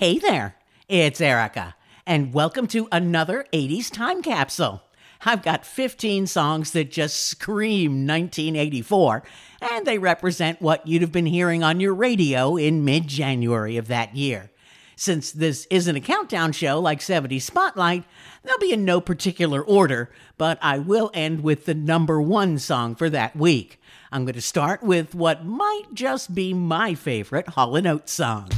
Hey there, it's Erica, and welcome to another 80s time capsule. I've got 15 songs that just scream 1984, and they represent what you'd have been hearing on your radio in mid January of that year. Since this isn't a countdown show like 70 Spotlight, they'll be in no particular order, but I will end with the number one song for that week. I'm going to start with what might just be my favorite Hall & Oates song.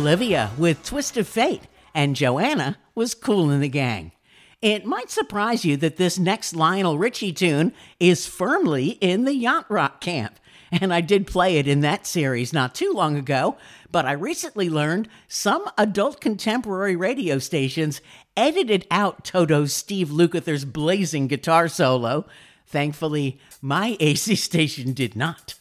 Olivia with Twist of Fate, and Joanna was Kool & the Gang. It might surprise you that this next Lionel Richie tune is firmly in the yacht rock camp. And I did play it in that series not too long ago, but I recently learned some adult contemporary radio stations edited out Toto's Steve Lukather's blazing guitar solo. Thankfully, my AC station did not.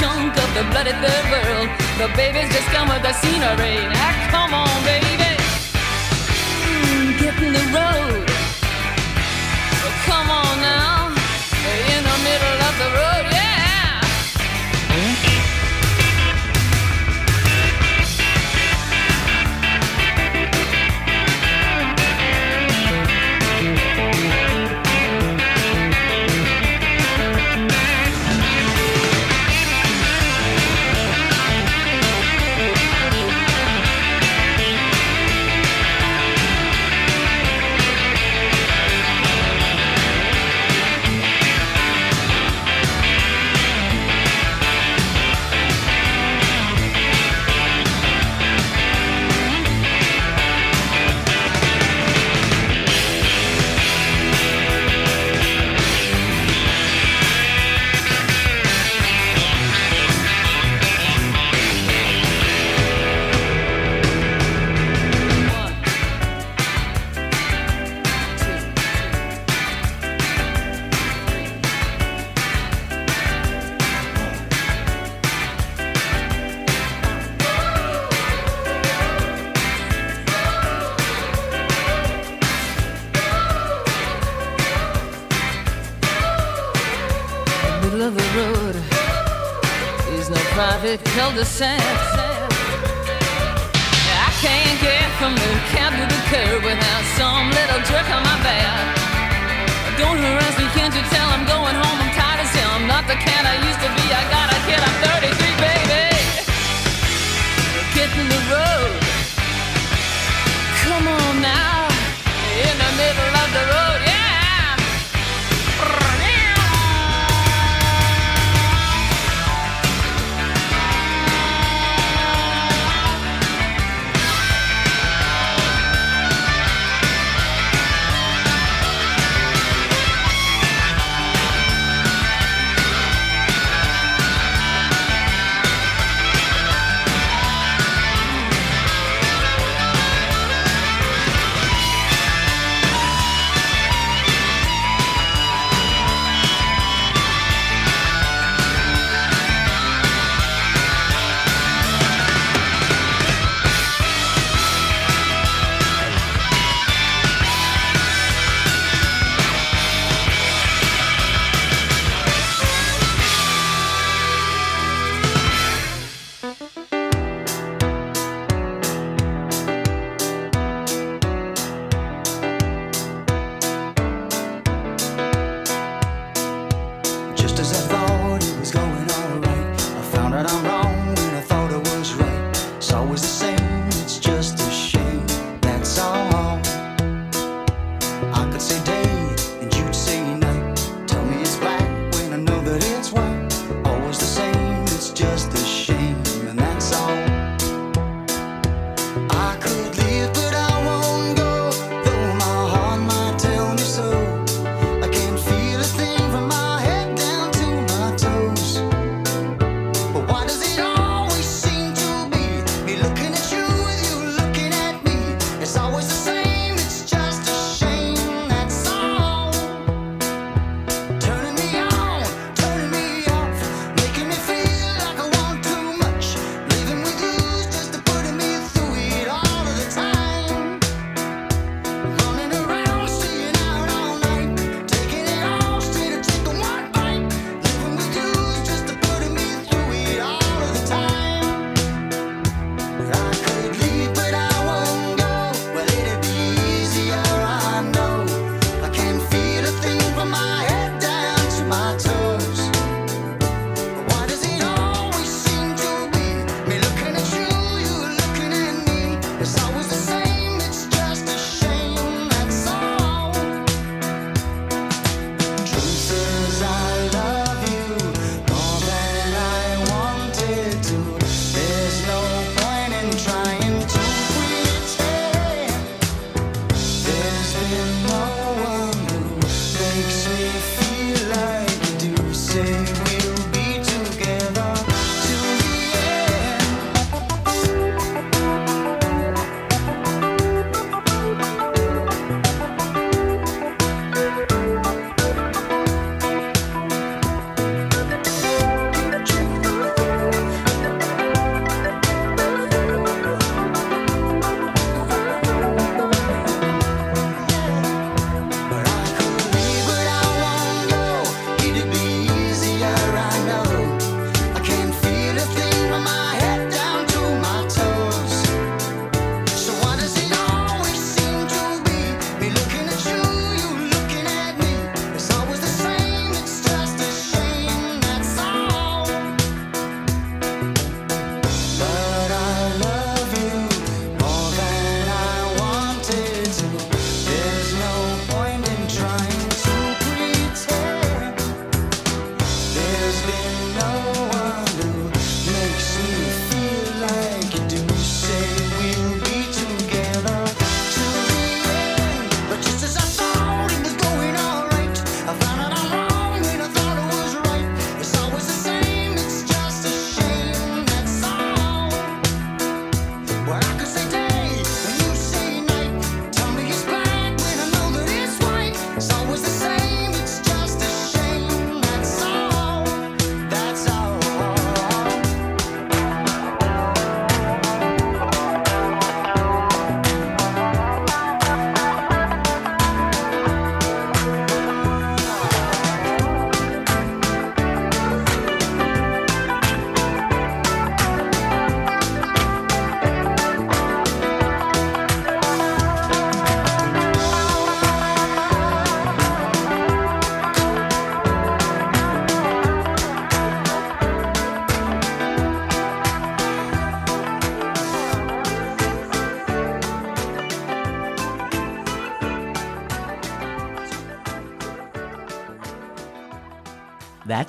chunk of the bloody third world. The babies discovered the scenery. Now come on, baby, mm, get in the road. no private cul-de-sac. I can't get from the cab to the curb without some little jerk on my back. Don't harass me, can't you tell I'm going home? I'm tired as hell. I'm not the cat I used to be. I got a kid, I'm 33, baby. Get in the road. Come on now.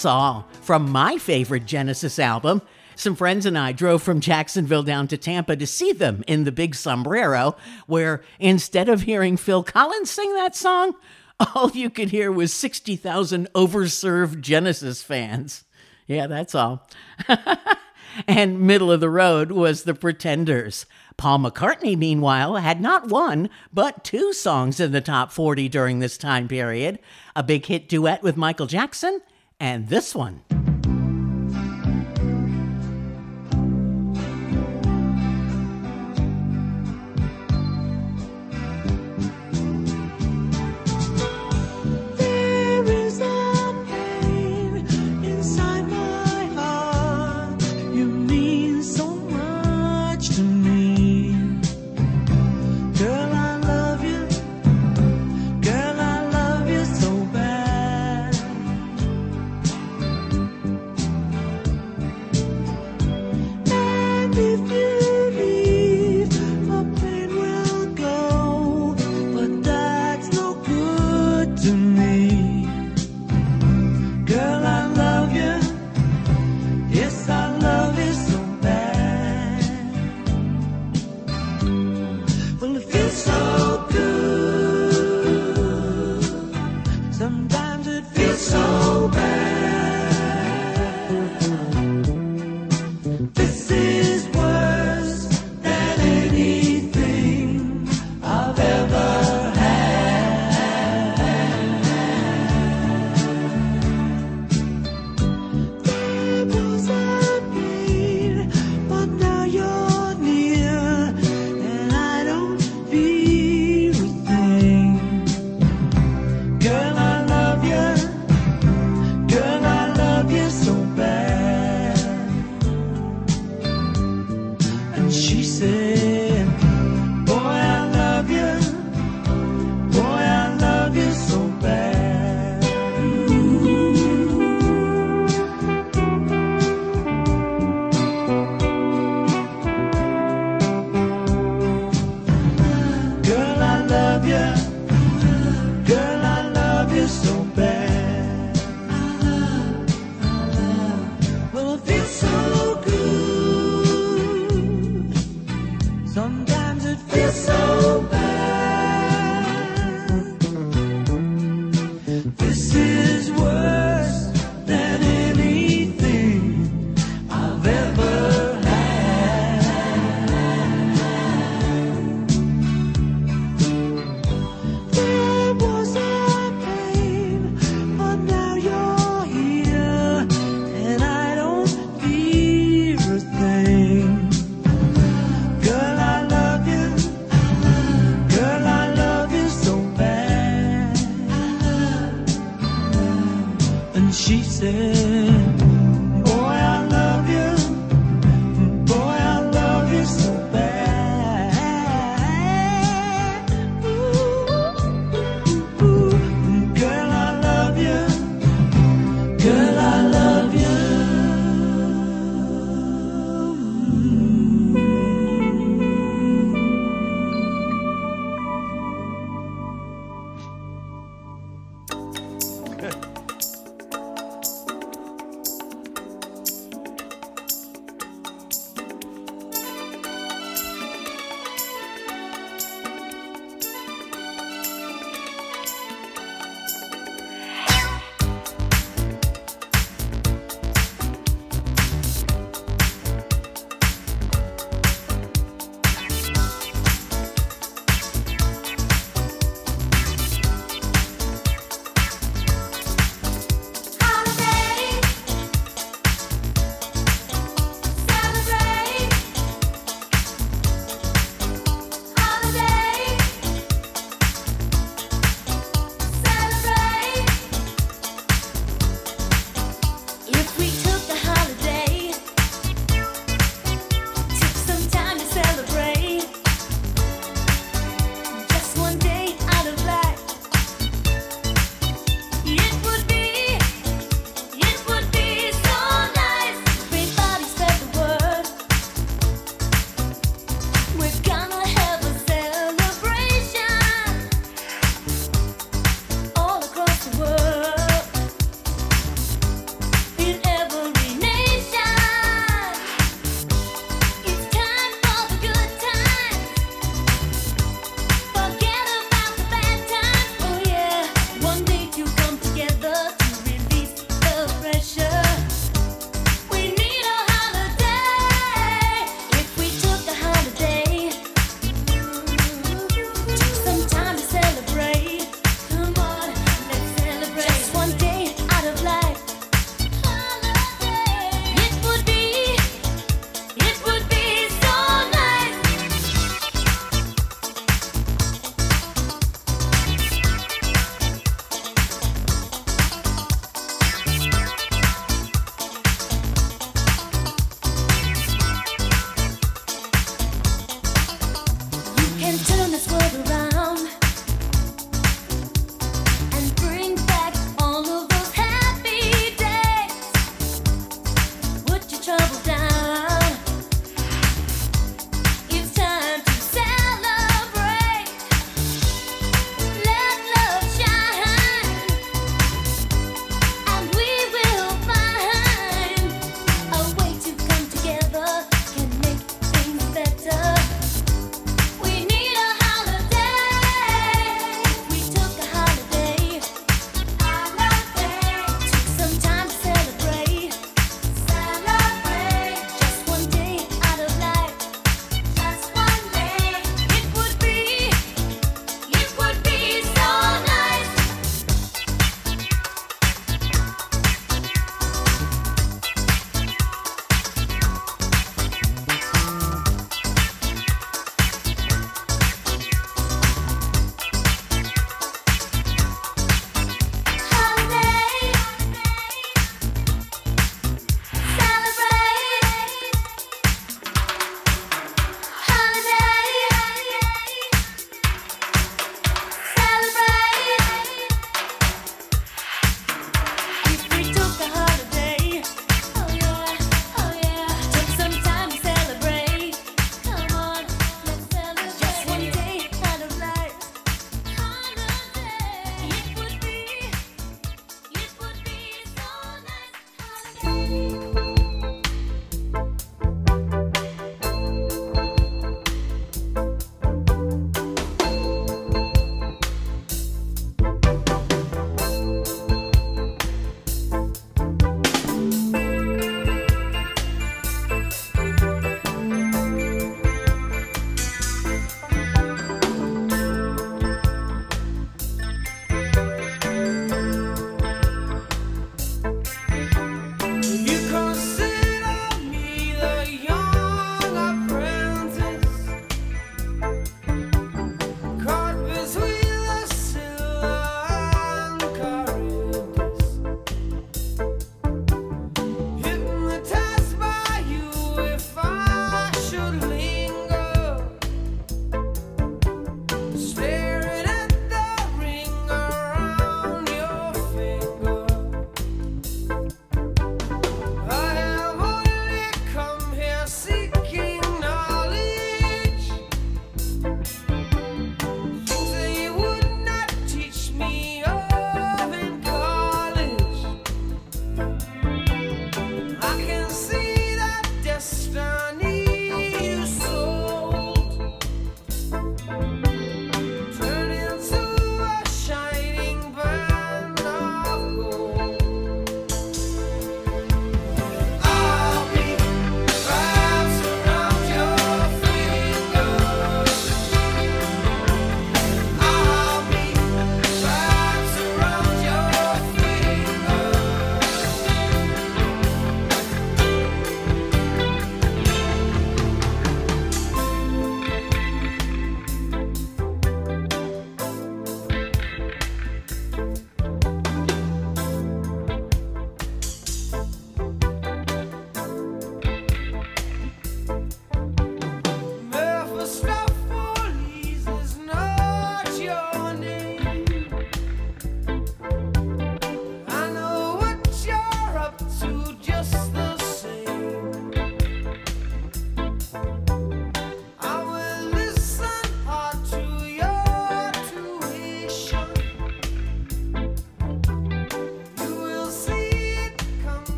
That's all from my favorite Genesis album. Some friends and I drove from Jacksonville down to Tampa to see them in the Big Sombrero, where instead of hearing Phil Collins sing that song, all you could hear was 60,000 overserved Genesis fans. Yeah, that's all. and middle of the road was the Pretenders. Paul McCartney, meanwhile, had not one, but two songs in the top 40 during this time period a big hit duet with Michael Jackson, and this one.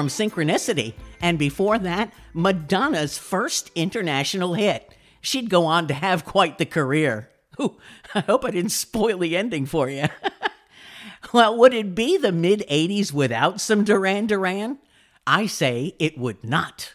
from Synchronicity, and before that, Madonna's first international hit. She'd go on to have quite the career. Ooh, I hope I didn't spoil the ending for you. well, would it be the mid 80s without some Duran Duran? I say it would not.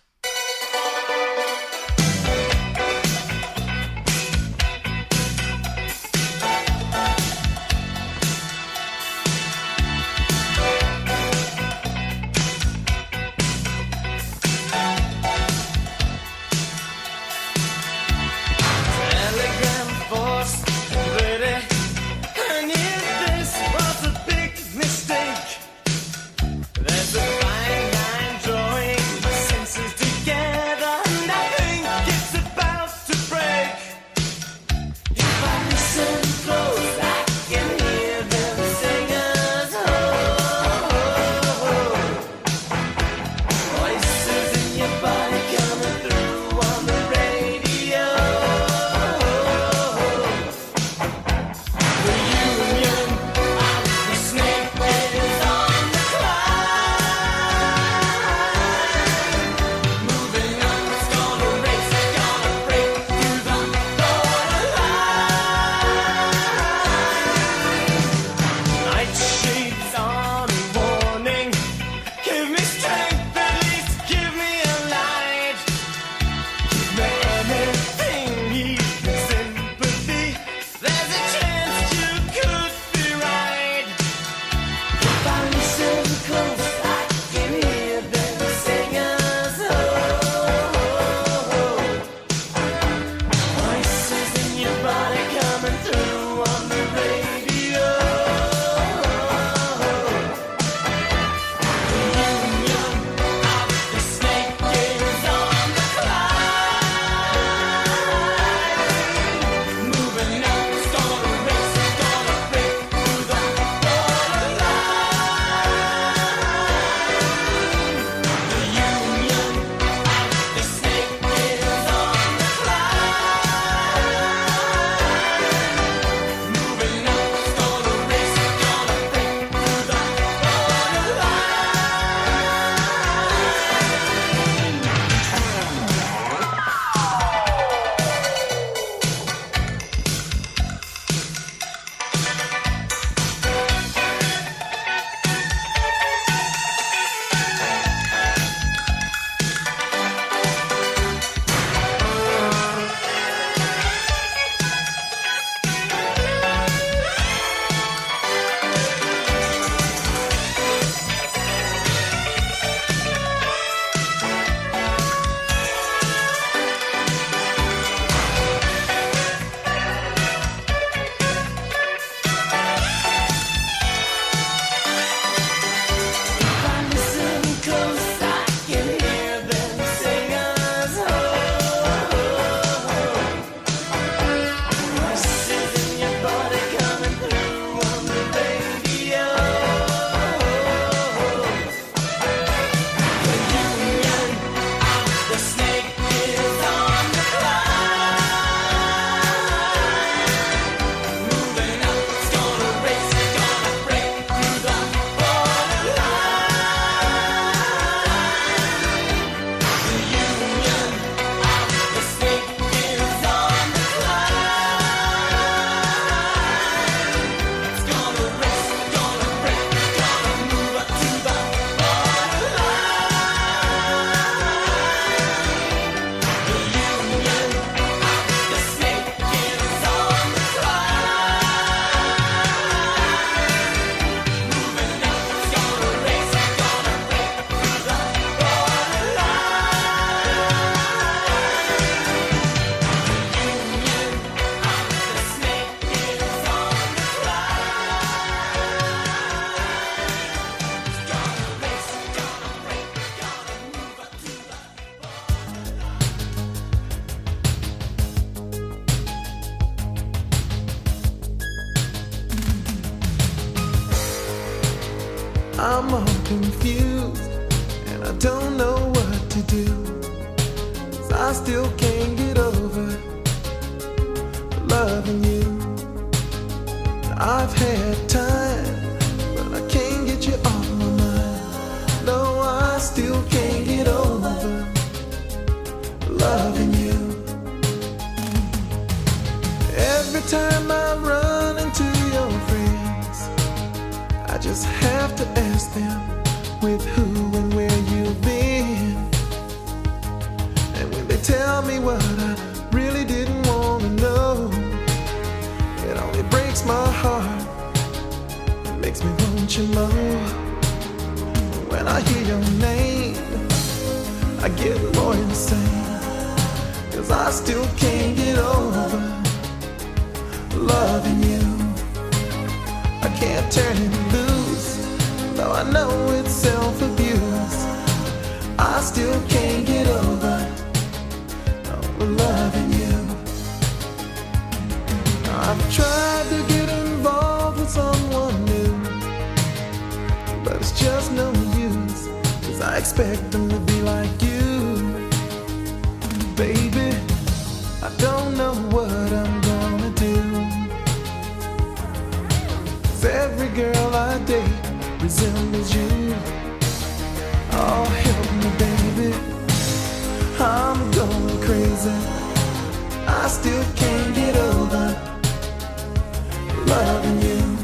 Cause I expect them to be like you. Baby, I don't know what I'm gonna do. Cause every girl I date resembles you. Oh, help me, baby. I'm going crazy. I still can't get over loving you.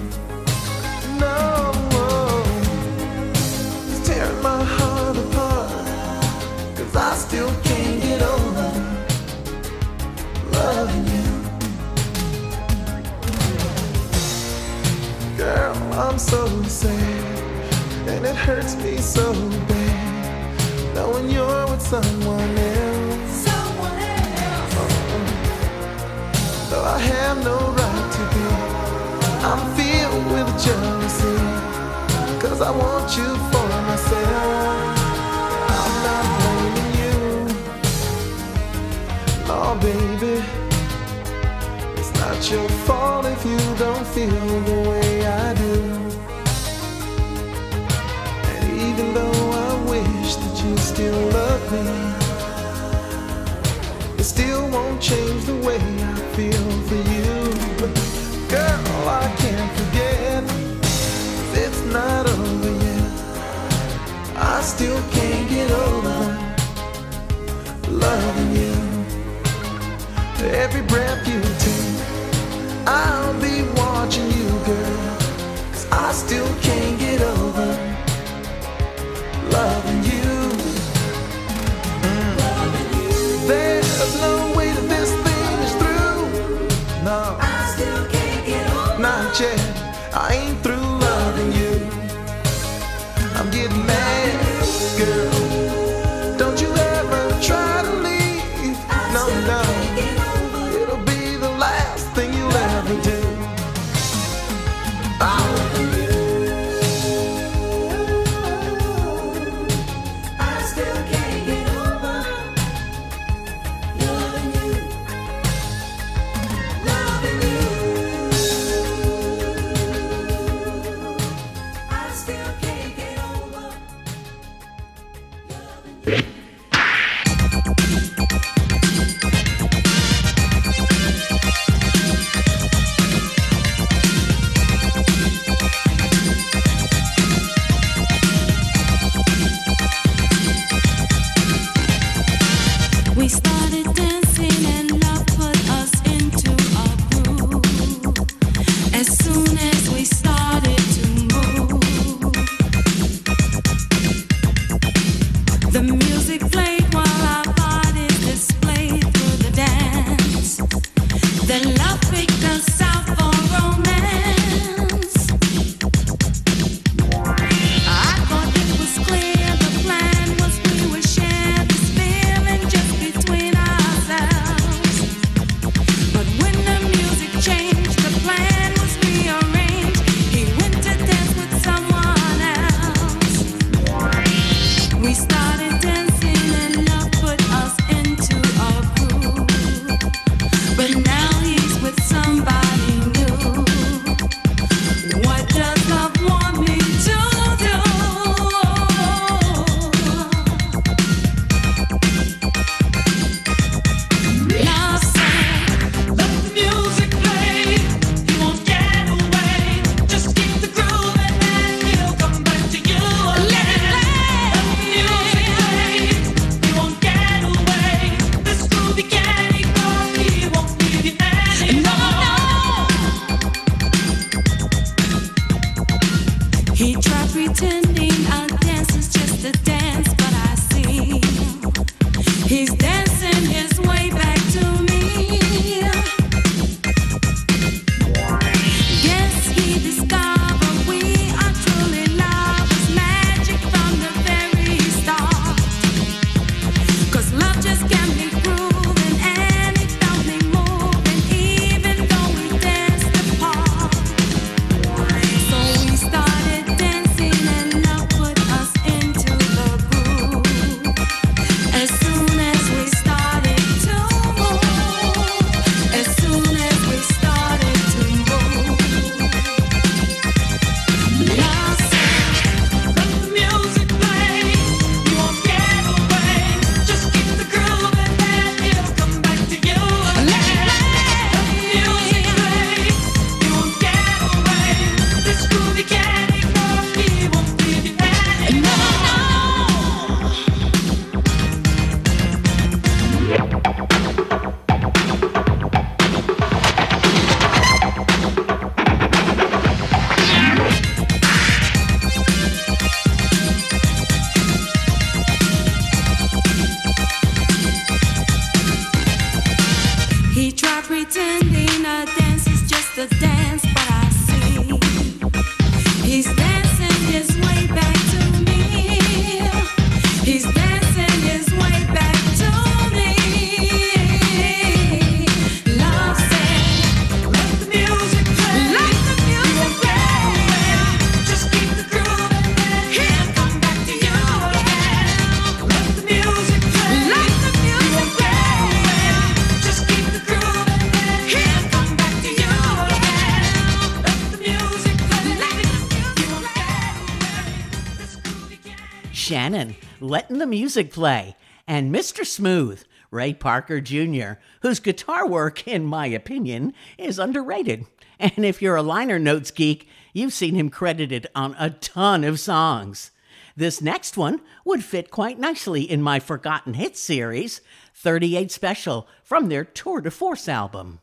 I'm so sad, and it hurts me so bad knowing you're with someone else. Oh, Though I have no right to be, I'm filled with jealousy. Cause I want you for myself. I'm not blaming you. Oh, baby. It's not your fault if you don't feel the way still love me, it still won't change the way I feel for you. Girl, I can't forget, it's not over yet. I still can't get over loving you. Every breath you take, I'll be watching you, girl. 'Cause I still can't get over I'm getting mad, girl. Letting the music play, and Mr. Smooth, Ray Parker Jr., whose guitar work, in my opinion, is underrated. And if you're a liner notes geek, you've seen him credited on a ton of songs. This next one would fit quite nicely in my Forgotten Hits series, 38 Special, from their Tour de Force album.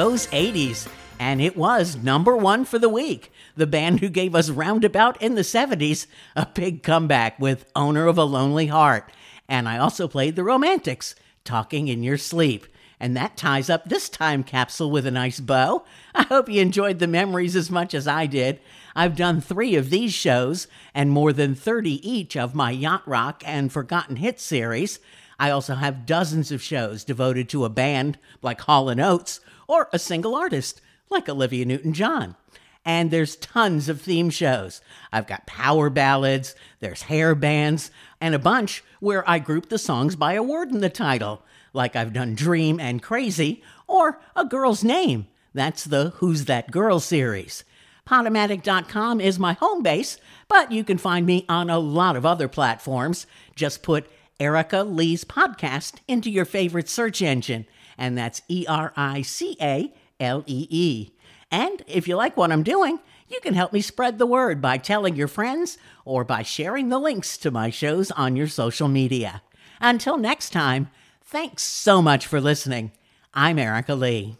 Goes 80s, and it was number one for the week. The band who gave us Roundabout in the 70s a big comeback with Owner of a Lonely Heart. And I also played The Romantics, Talking in Your Sleep. And that ties up this time capsule with a nice bow. I hope you enjoyed the memories as much as I did. I've done three of these shows and more than 30 each of my Yacht Rock and Forgotten Hits series. I also have dozens of shows devoted to a band like Hall & Oates or a single artist like Olivia Newton-John. And there's tons of theme shows. I've got power ballads, there's hair bands, and a bunch where I group the songs by a word in the title, like I've done Dream and Crazy, or A Girl's Name. That's the Who's That Girl series. Podomatic.com is my home base, but you can find me on a lot of other platforms. Just put Erica Lee's podcast into your favorite search engine, and that's E R I C A L E E. And if you like what I'm doing, you can help me spread the word by telling your friends or by sharing the links to my shows on your social media. Until next time, thanks so much for listening. I'm Erica Lee.